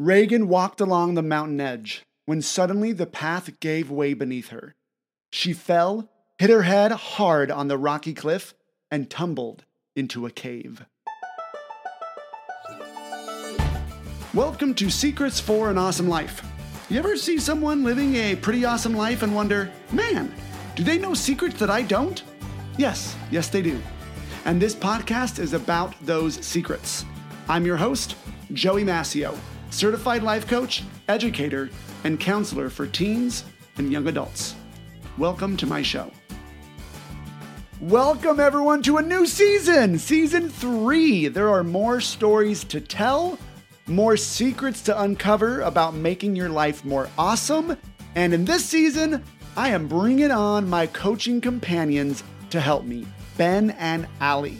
Reagan walked along the mountain edge when suddenly the path gave way beneath her. She fell, hit her head hard on the rocky cliff, and tumbled into a cave. Welcome to Secrets for an Awesome Life. You ever see someone living a pretty awesome life and wonder, man, do they know secrets that I don't? Yes, yes, they do. And this podcast is about those secrets. I'm your host, Joey Massio, certified life coach, educator, and counselor for teens and young adults. Welcome to my show. Welcome, everyone, to a new season, season three. There are more stories to tell, more secrets to uncover about making your life more awesome. And in this season, I am bringing on my coaching companions to help me, Ben and Ali.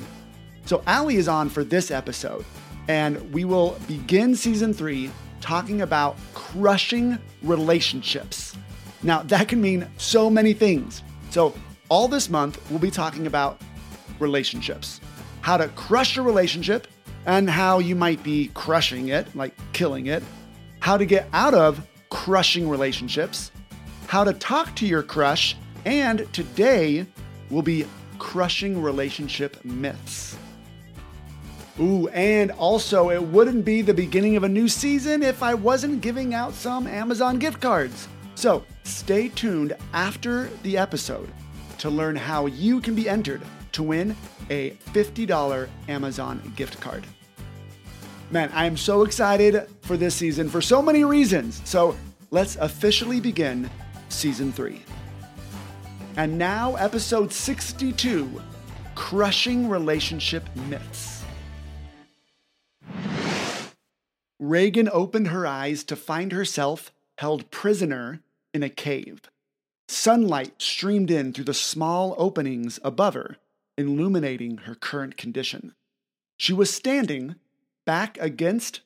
So, Ali is on for this episode, and we will begin season three talking about crushing relationships. Now, that can mean so many things. So, all this month, we'll be talking about relationships, how to crush a relationship, and how you might be crushing it, like killing it, how to get out of crushing relationships, how to talk to your crush, and today we'll be crushing relationship myths. Ooh, and also, it wouldn't be the beginning of a new season if I wasn't giving out some Amazon gift cards. So stay tuned after the episode to learn how you can be entered to win a $50 Amazon gift card. Man, I am so excited for this season for so many reasons. So let's officially begin season three. And now, episode 62 Crushing Relationship Myths. Reagan opened her eyes to find herself held prisoner in a cave. Sunlight streamed in through the small openings above her, illuminating her current condition. She was standing back against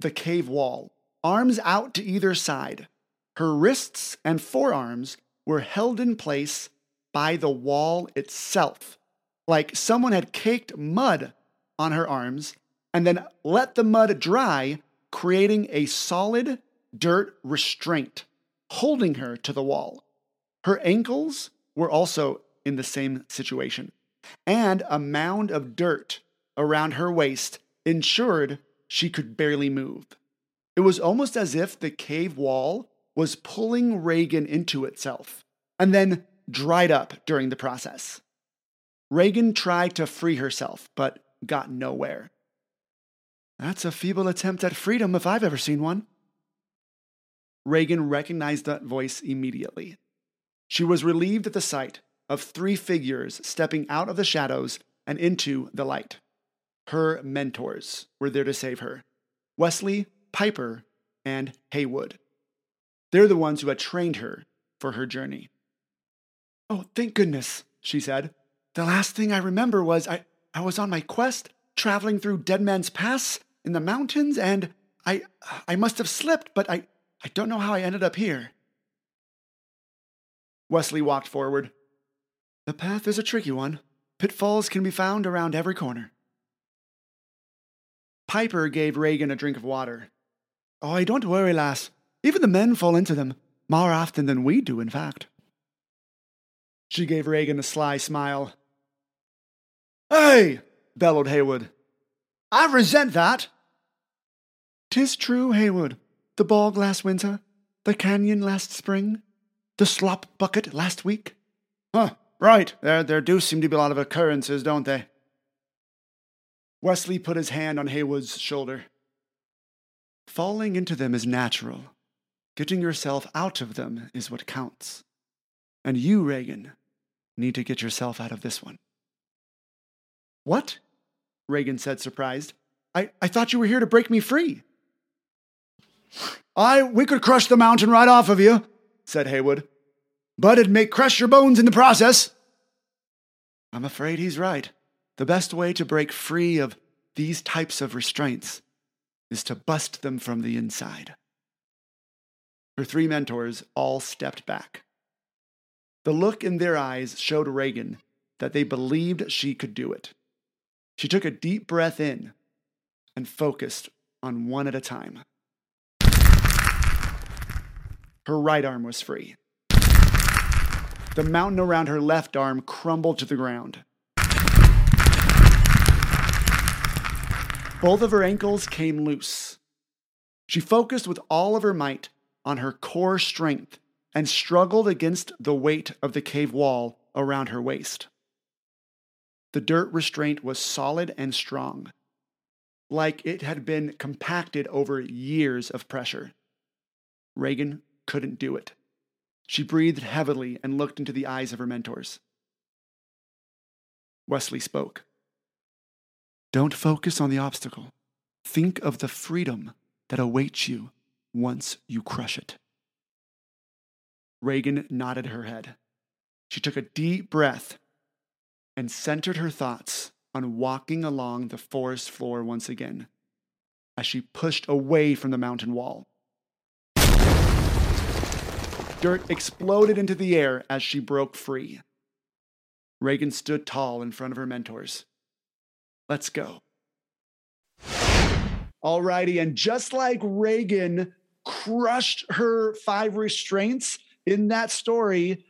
the cave wall, arms out to either side. Her wrists and forearms were held in place by the wall itself, like someone had caked mud on her arms and then let the mud dry, creating a solid dirt restraint, holding her to the wall. Her ankles were also in the same situation, and a mound of dirt around her waist ensured she could barely move. It was almost as if the cave wall was pulling Reagan into itself and then dried up during the process. Reagan tried to free herself, but got nowhere. That's a feeble attempt at freedom if I've ever seen one. Reagan recognized that voice immediately. She was relieved at the sight of three figures stepping out of the shadows and into the light. Her mentors were there to save her Wesley, Piper, and Haywood. They're the ones who had trained her for her journey. Oh, thank goodness, she said. The last thing I remember was I, I was on my quest traveling through Dead Man's Pass in the mountains and I I must have slipped, but I, I don't know how I ended up here. Wesley walked forward. The path is a tricky one. Pitfalls can be found around every corner. Piper gave Reagan a drink of water. Oh, don't worry, lass. Even the men fall into them, more often than we do, in fact. She gave Reagan a sly smile. Hey! Bellowed Haywood. I resent that. Tis true, Haywood. The bog last winter, the canyon last spring, the slop bucket last week. Huh, right. There, there do seem to be a lot of occurrences, don't they? Wesley put his hand on Haywood's shoulder. Falling into them is natural. Getting yourself out of them is what counts. And you, Reagan, need to get yourself out of this one. What? Reagan said, surprised. I, I thought you were here to break me free. I, we could crush the mountain right off of you, said Haywood. But it'd make crush your bones in the process. I'm afraid he's right. The best way to break free of these types of restraints is to bust them from the inside. Her three mentors all stepped back. The look in their eyes showed Reagan that they believed she could do it. She took a deep breath in and focused on one at a time. Her right arm was free. The mountain around her left arm crumbled to the ground. Both of her ankles came loose. She focused with all of her might on her core strength and struggled against the weight of the cave wall around her waist. The dirt restraint was solid and strong, like it had been compacted over years of pressure. Reagan couldn't do it. She breathed heavily and looked into the eyes of her mentors. Wesley spoke. Don't focus on the obstacle. Think of the freedom that awaits you once you crush it. Reagan nodded her head. She took a deep breath and centered her thoughts on walking along the forest floor once again as she pushed away from the mountain wall. Dirt exploded into the air as she broke free. Reagan stood tall in front of her mentors. Let's go. Alrighty, and just like Reagan crushed her five restraints in that story,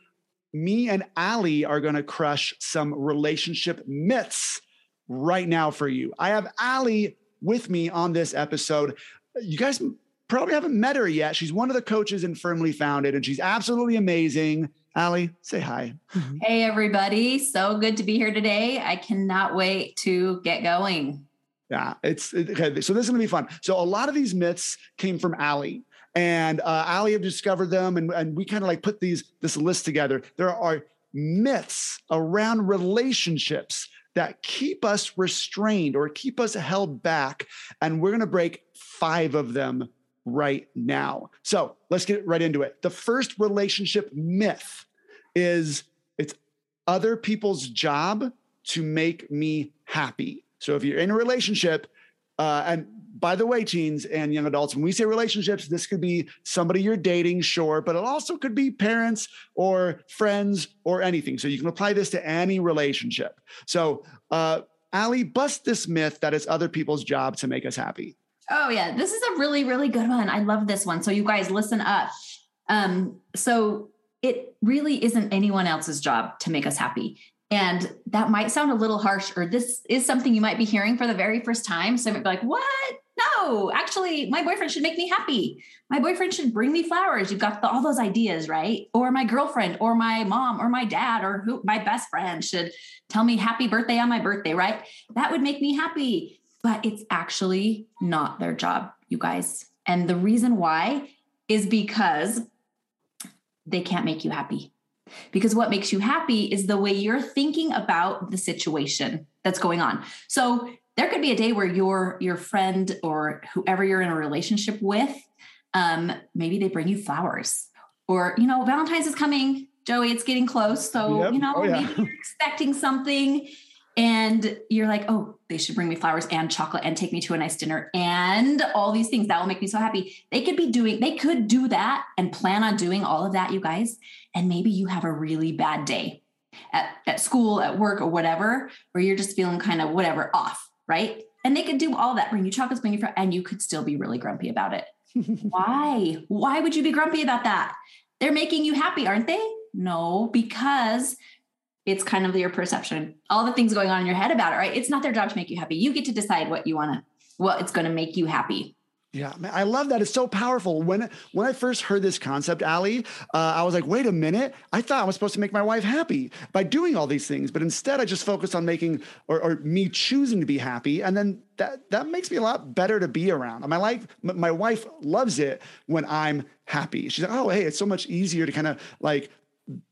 me and Ali are going to crush some relationship myths right now for you. I have Ali with me on this episode. You guys probably haven't met her yet. She's one of the coaches in Firmly Founded, and she's absolutely amazing. Ali, say hi. Mm-hmm. Hey, everybody. So good to be here today. I cannot wait to get going. Yeah, it's okay. So this is gonna be fun. So a lot of these myths came from Ali and uh, Ali have discovered them, and, and we kind of like put these this list together. There are myths around relationships that keep us restrained or keep us held back, and we're going to break five of them right now. So let's get right into it. The first relationship myth is it's other people's job to make me happy. So if you're in a relationship, uh, and by the way, teens and young adults, when we say relationships, this could be somebody you're dating, sure, but it also could be parents or friends or anything. So you can apply this to any relationship. So, uh, Ali, bust this myth that it's other people's job to make us happy. Oh, yeah. This is a really, really good one. I love this one. So, you guys, listen up. Um, so, it really isn't anyone else's job to make us happy. And that might sound a little harsh, or this is something you might be hearing for the very first time. So, you might be like, what? No, actually, my boyfriend should make me happy. My boyfriend should bring me flowers. You've got the, all those ideas, right? Or my girlfriend, or my mom, or my dad, or who my best friend should tell me happy birthday on my birthday, right? That would make me happy. But it's actually not their job, you guys. And the reason why is because they can't make you happy. Because what makes you happy is the way you're thinking about the situation that's going on. So there could be a day where your your friend or whoever you're in a relationship with um, maybe they bring you flowers or you know valentine's is coming. Joey it's getting close. So yep. you know oh, yeah. maybe you're expecting something and you're like oh they should bring me flowers and chocolate and take me to a nice dinner and all these things that will make me so happy. They could be doing they could do that and plan on doing all of that you guys. And maybe you have a really bad day at, at school at work or whatever where you're just feeling kind of whatever off right? And they could do all that, bring you chocolates, bring you, fr- and you could still be really grumpy about it. Why? Why would you be grumpy about that? They're making you happy, aren't they? No, because it's kind of your perception, all the things going on in your head about it, right? It's not their job to make you happy. You get to decide what you want to, what it's going to make you happy. Yeah, man, I love that. It's so powerful. When when I first heard this concept, Ali, uh, I was like, wait a minute. I thought I was supposed to make my wife happy by doing all these things, but instead, I just focused on making or, or me choosing to be happy, and then that that makes me a lot better to be around. My life, my wife loves it when I'm happy. She's like, oh, hey, it's so much easier to kind of like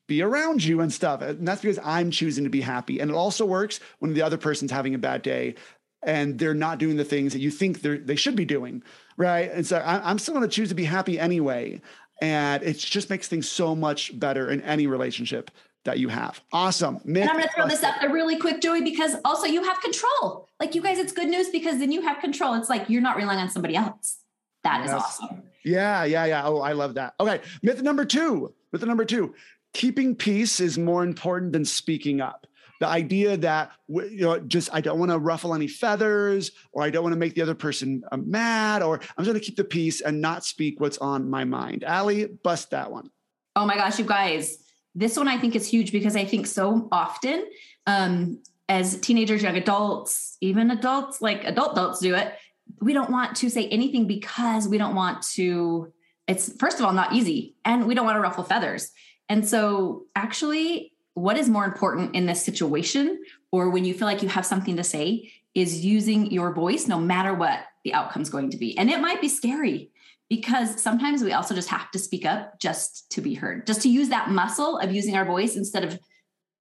be around you and stuff. And that's because I'm choosing to be happy. And it also works when the other person's having a bad day and they're not doing the things that you think they they should be doing, right? And so I, I'm still going to choose to be happy anyway, and it just makes things so much better in any relationship that you have. Awesome. Myth and I'm going to throw this up there really quick, Joey, because also you have control. Like you guys, it's good news because then you have control. It's like you're not relying on somebody else. That yes. is awesome. Yeah, yeah, yeah. Oh, I love that. Okay, myth number two. Myth number two: keeping peace is more important than speaking up. The idea that you know just i don't want to ruffle any feathers or i don't want to make the other person uh, mad or i'm going to keep the peace and not speak what's on my mind. Ali, bust that one. Oh my gosh you guys this one i think is huge because i think so often um, as teenagers young adults even adults like adult adults do it we don't want to say anything because we don't want to it's first of all not easy and we don't want to ruffle feathers. And so actually what is more important in this situation or when you feel like you have something to say is using your voice no matter what the outcome is going to be. And it might be scary because sometimes we also just have to speak up just to be heard just to use that muscle of using our voice instead of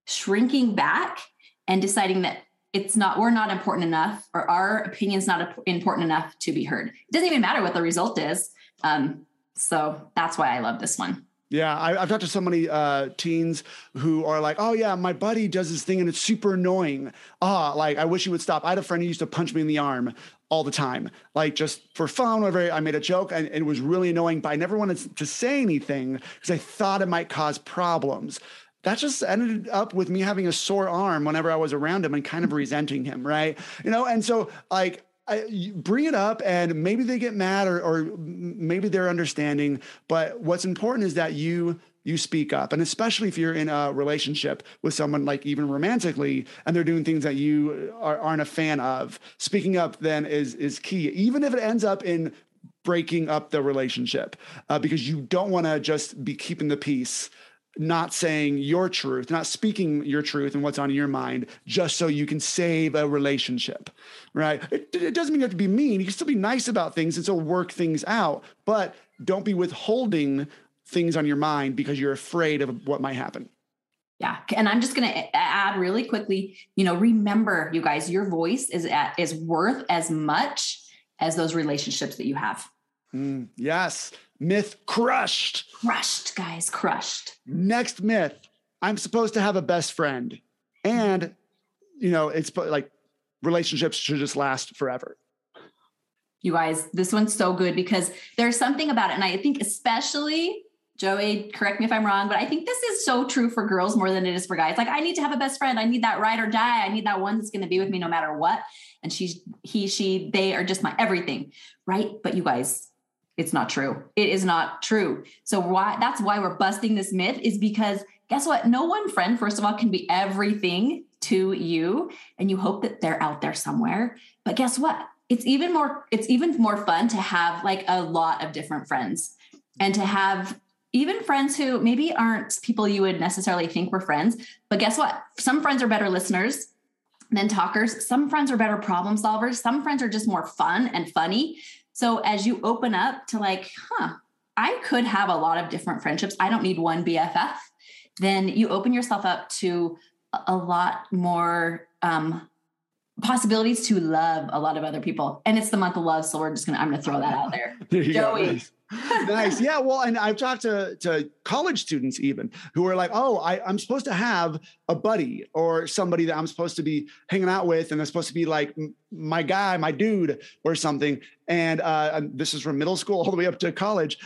shrinking back and deciding that it's not we're not important enough or our opinion's not important enough to be heard. It doesn't even matter what the result is. Um, so that's why i love this one yeah, I, have talked to so many uh, teens who are like, "Oh yeah, my buddy does this thing and it's super annoying. Ah, like I wish he would stop." I had a friend who used to punch me in the arm all the time, like just for fun. Whenever I made a joke, and it was really annoying, but I never wanted to say anything because I thought it might cause problems that just ended up with me having a sore arm whenever I was around him and kind of resenting him, right? You know, and so like I, bring it up and maybe they get mad or, or maybe they're understanding. But what's important is that you you speak up and especially if you're in a relationship with someone like even romantically and they're doing things that you are, aren't a fan of speaking up then is is key even if it ends up in breaking up the relationship uh, because you don't want to just be keeping the peace not saying your truth, not speaking your truth and what's on your mind, just so you can save a relationship, right? It, it, doesn't mean you have to be mean. You can still be nice about things and still work things out, but don't be withholding things on your mind because you're afraid of what might happen. Yeah, and I'm just going to add really quickly. You know, remember, you guys, your voice is at, is worth as much as those relationships that you have. Mm, yes. Myth crushed. Crushed, guys, crushed. Next myth I'm supposed to have a best friend. And, you know, it's like relationships should just last forever. You guys, this one's so good because there's something about it. And I think, especially Joey, correct me if I'm wrong, but I think this is so true for girls more than it is for guys. Like, I need to have a best friend. I need that ride or die. I need that one that's going to be with me no matter what. And she's, he, she, they are just my everything. Right. But you guys, it's not true. It is not true. So why that's why we're busting this myth is because guess what? No one friend, first of all, can be everything to you. And you hope that they're out there somewhere. But guess what? It's even more, it's even more fun to have like a lot of different friends and to have even friends who maybe aren't people you would necessarily think were friends. But guess what? Some friends are better listeners than talkers. Some friends are better problem solvers. Some friends are just more fun and funny. So as you open up to like, huh, I could have a lot of different friendships. I don't need one BFF. Then you open yourself up to a lot more um, possibilities to love a lot of other people. And it's the month of love, so we're just gonna I'm gonna throw that out there. there Joey, nice. Yeah. Well, and I've talked to, to college students even who are like, oh, I, I'm supposed to have a buddy or somebody that I'm supposed to be hanging out with, and they're supposed to be like my guy, my dude, or something. And uh, this is from middle school all the way up to college.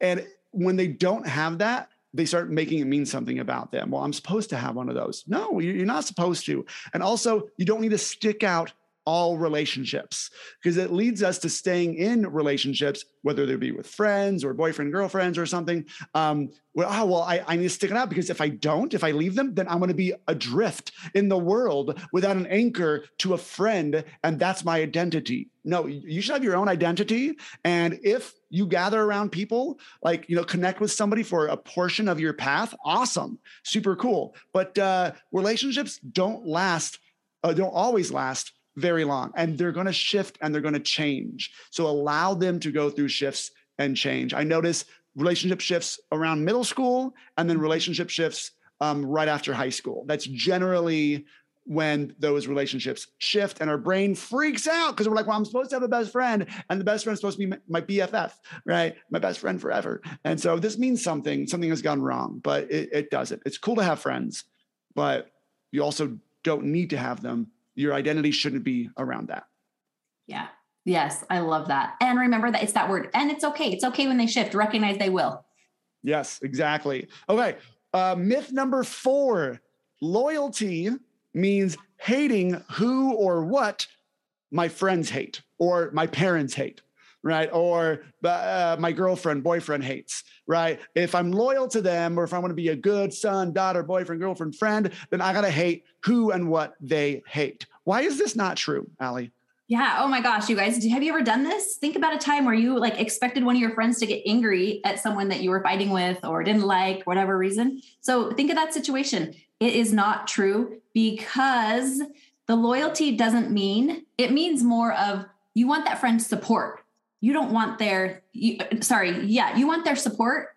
And when they don't have that, they start making it mean something about them. Well, I'm supposed to have one of those. No, you're not supposed to. And also, you don't need to stick out all relationships because it leads us to staying in relationships, whether they be with friends or boyfriend, girlfriends or something. Um, well, oh, well, I, I need to stick it out because if I don't, if I leave them, then I'm going to be adrift in the world without an anchor to a friend. And that's my identity. No, you should have your own identity. And if you gather around people, like, you know, connect with somebody for a portion of your path, awesome, super cool. But uh, relationships don't last, uh, don't always last very long and they're going to shift and they're going to change. So allow them to go through shifts and change. I notice relationship shifts around middle school and then relationship shifts um, right after high school. That's generally when those relationships shift and our brain freaks out because we're like, well, I'm supposed to have a best friend and the best friend is supposed to be my BFF, right? My best friend forever. And so this means something, something has gone wrong, but it, it doesn't. It's cool to have friends, but you also don't need to have them your identity shouldn't be around that. Yeah. Yes, I love that. And remember that it's that word. And it's okay. It's okay when they shift. Recognize they will. Yes, exactly. Okay. Uh, myth number four loyalty means hating who or what my friends hate or my parents hate right? Or uh, my girlfriend, boyfriend hates, right? If I'm loyal to them or if I want to be a good son, daughter, boyfriend, girlfriend, friend, then I got to hate who and what they hate. Why is this not true, Ali? Yeah. Oh my gosh, you guys, have you ever done this? Think about a time where you like expected one of your friends to get angry at someone that you were fighting with or didn't like, whatever reason. So think of that situation. It is not true because the loyalty doesn't mean, it means more of you want that friend's support you don't want their you, sorry yeah you want their support?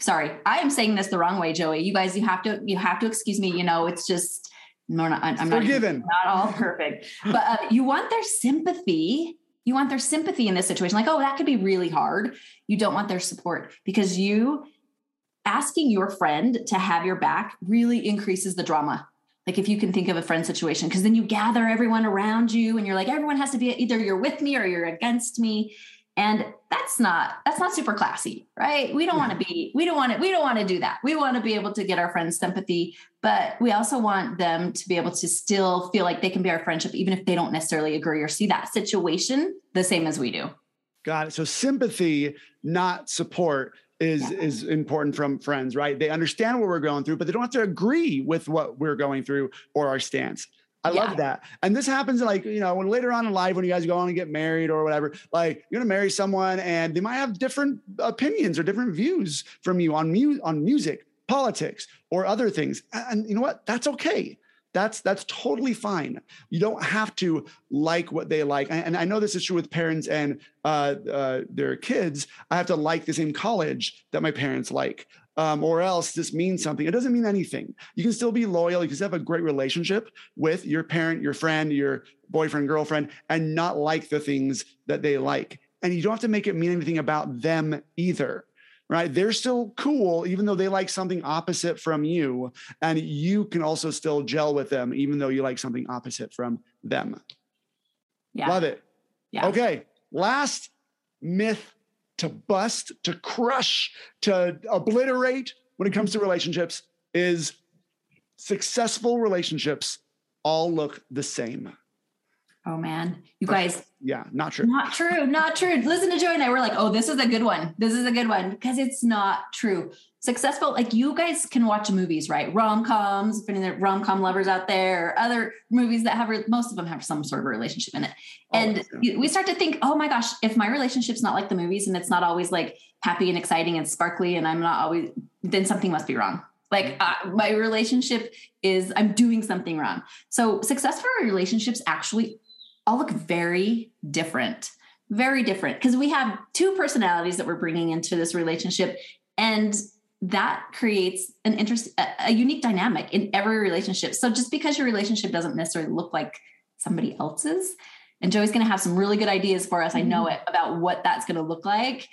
Sorry i am saying this the wrong way joey. You guys you have to you have to excuse me you know it's just no, not, i'm not forgiven not all perfect. But uh, you want their sympathy. You want their sympathy in this situation. Like oh that could be really hard. You don't want their support because you asking your friend to have your back really increases the drama like if you can think of a friend situation because then you gather everyone around you and you're like everyone has to be either you're with me or you're against me. And that's not that's not super classy right? We don't want to be we don't want to we don't want to do that. We want to be able to get our friends sympathy but we also want them to be able to still feel like they can be our friendship even if they don't necessarily agree or see that situation the same as we do. Got it. So sympathy not support is yeah. is important from friends, right? They understand what we're going through, but they don't have to agree with what we're going through or our stance. I yeah. love that. And this happens like, you know, when later on in life, when you guys go on and get married or whatever, like you're gonna marry someone and they might have different opinions or different views from you on mu- on music, politics, or other things. And you know what? That's okay. That's that's totally fine. You don't have to like what they like. And, I know this is true with parents and uh, uh, their kids. I have to like the same college that my parents like. Um, or else this means something. It doesn't mean anything. You can still be loyal. You can still have a great relationship with your parent, your friend, your boyfriend, girlfriend, and not like the things that they like. And you don't have to make it mean anything about them either right? They're still cool, even though they like something opposite from you. And you can also still gel with them, even though you like something opposite from them. Yeah. Love it. Yeah. Okay. Last myth to bust, to crush, to obliterate when it comes to relationships is successful relationships all look the same. Oh man, you guys. Yeah, not true. Not true. Not true. Listen to Joey and I. We're like, oh, this is a good one. This is a good one because it's not true. Successful, like you guys can watch movies, right? Rom coms, if any of the rom com lovers out there, or other movies that have most of them have some sort of relationship in it. And yeah. we start to think, oh my gosh, if my relationship's not like the movies and it's not always like happy and exciting and sparkly, and I'm not always, then something must be wrong. Like uh, my relationship is, I'm doing something wrong. So successful relationships actually all look very different, very different because we have two personalities that we're bringing into this relationship. And that creates an interest, a, unique dynamic in every relationship. So just because your relationship doesn't necessarily look like somebody else's, and Joey's going to have some really good ideas for us. I know mm-hmm. it about what that's going to look like.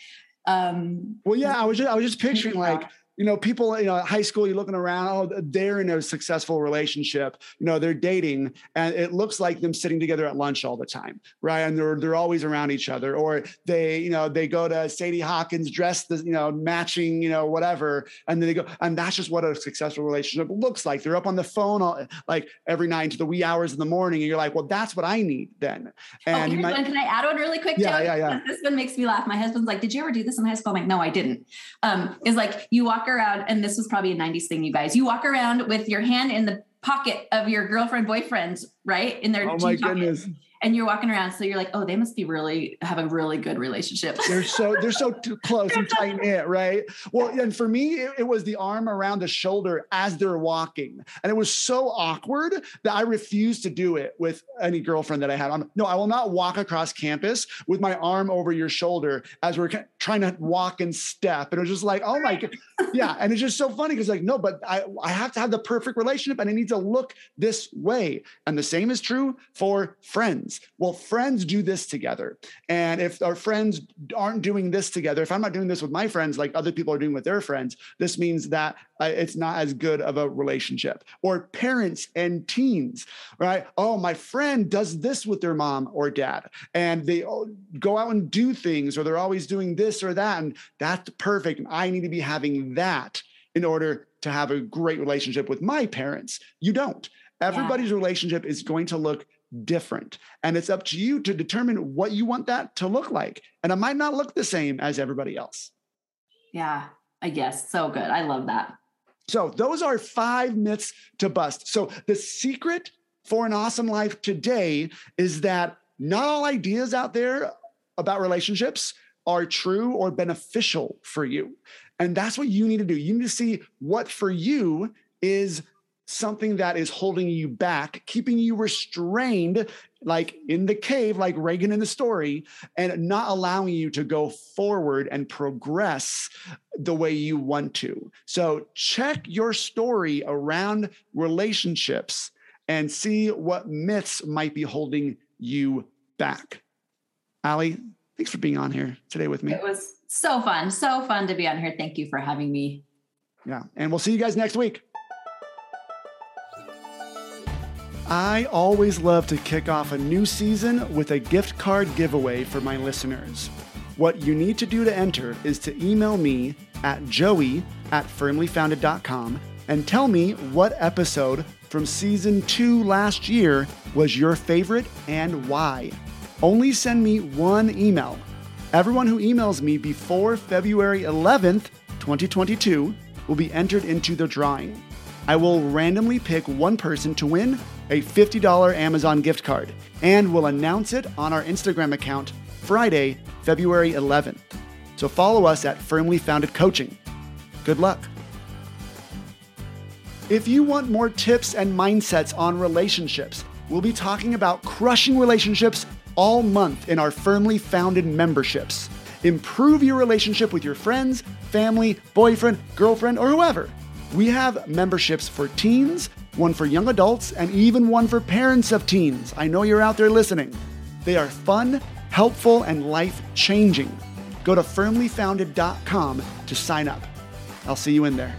Um, well, yeah, I was just, I was just picturing like you know, people, you know, high school, you're looking around, oh, they're in a successful relationship, you know, they're dating, and it looks like them sitting together at lunch all the time, right? And they're they're always around each other, or they, you know, they go to Sadie Hawkins dressed, you know, matching, you know, whatever, and then they go, and that's just what a successful relationship looks like. They're up on the phone all, like every night to the wee hours in the morning, and you're like, well, that's what I need then. Oh, and oh, might, one. Can I add one really quick? Yeah, yeah, yeah. This one makes me laugh. My husband's like, "Did you ever do this in high school?" I'm like, "No, I didn't." Um, is like you walk walk around, and this was probably a 90s thing, you guys. You walk around with your hand in the pocket of your girlfriend, boyfriend, right? In their oh my goodness and you're walking around so you're like oh they must be really have a really good relationship. They're so they're so close and tight knit right? Well and for me it, it, was the arm around the shoulder as they're walking and it was so awkward that i refused to do it with any girlfriend that i had. On no i will not walk across campus with my arm over your shoulder as we're trying to walk and step and it was just like oh my god yeah and it's just so funny because like no but i i have to have the perfect relationship and it needs to look this way and the same is true for friends friends. Well, friends do this together. And if our friends aren't doing this together, if I'm not doing this with my friends like other people are doing with their friends, this means that uh, it's not as good of a relationship. Or parents and teens, right? Oh, my friend does this with their mom or dad, and they go out and do things, or they're always doing this or that. And that's perfect. I need to be having that in order to have a great relationship with my parents. You don't. Everybody's yeah. relationship is going to look different. And it's up to you to determine what you want that to look like. And it might not look the same as everybody else. Yeah, I guess. So good. I love that. So, those are five myths to bust. So, the secret for an awesome life today is that not all ideas out there about relationships are true or beneficial for you. And that's what you need to do. You need to see what for you is something that is holding you back, keeping you restrained, like in the cave, like Reagan in the story, and not allowing you to go forward and progress the way you want to. So check your story around relationships and see what myths might be holding you back. Ali, thanks for being on here today with me. It was so fun, so fun to be on here. Thank you for having me. Yeah, and we'll see you guys next week. I always love to kick off a new season with a gift card giveaway for my listeners. What you need to do to enter is to email me at joey at firmlyfounded.com and tell me what episode from season two last year was your favorite and why. Only send me one email. Everyone who emails me before February 11th, 2022, will be entered into the drawing. I will randomly pick one person to win a $50 Amazon gift card and we'll announce it on our Instagram account Friday, February 11th. So follow us at Firmly Founded Coaching. Good luck. If you want more tips and mindsets on relationships, we'll be talking about crushing relationships all month in our Firmly Founded memberships. Improve your relationship with your friends, family, boyfriend, girlfriend, or whoever. We have memberships for teens, one for young adults, and even one for parents of teens. I know you're out there listening. They are fun, helpful, and life changing. Go to firmlyfounded.com to sign up. I'll see you in there.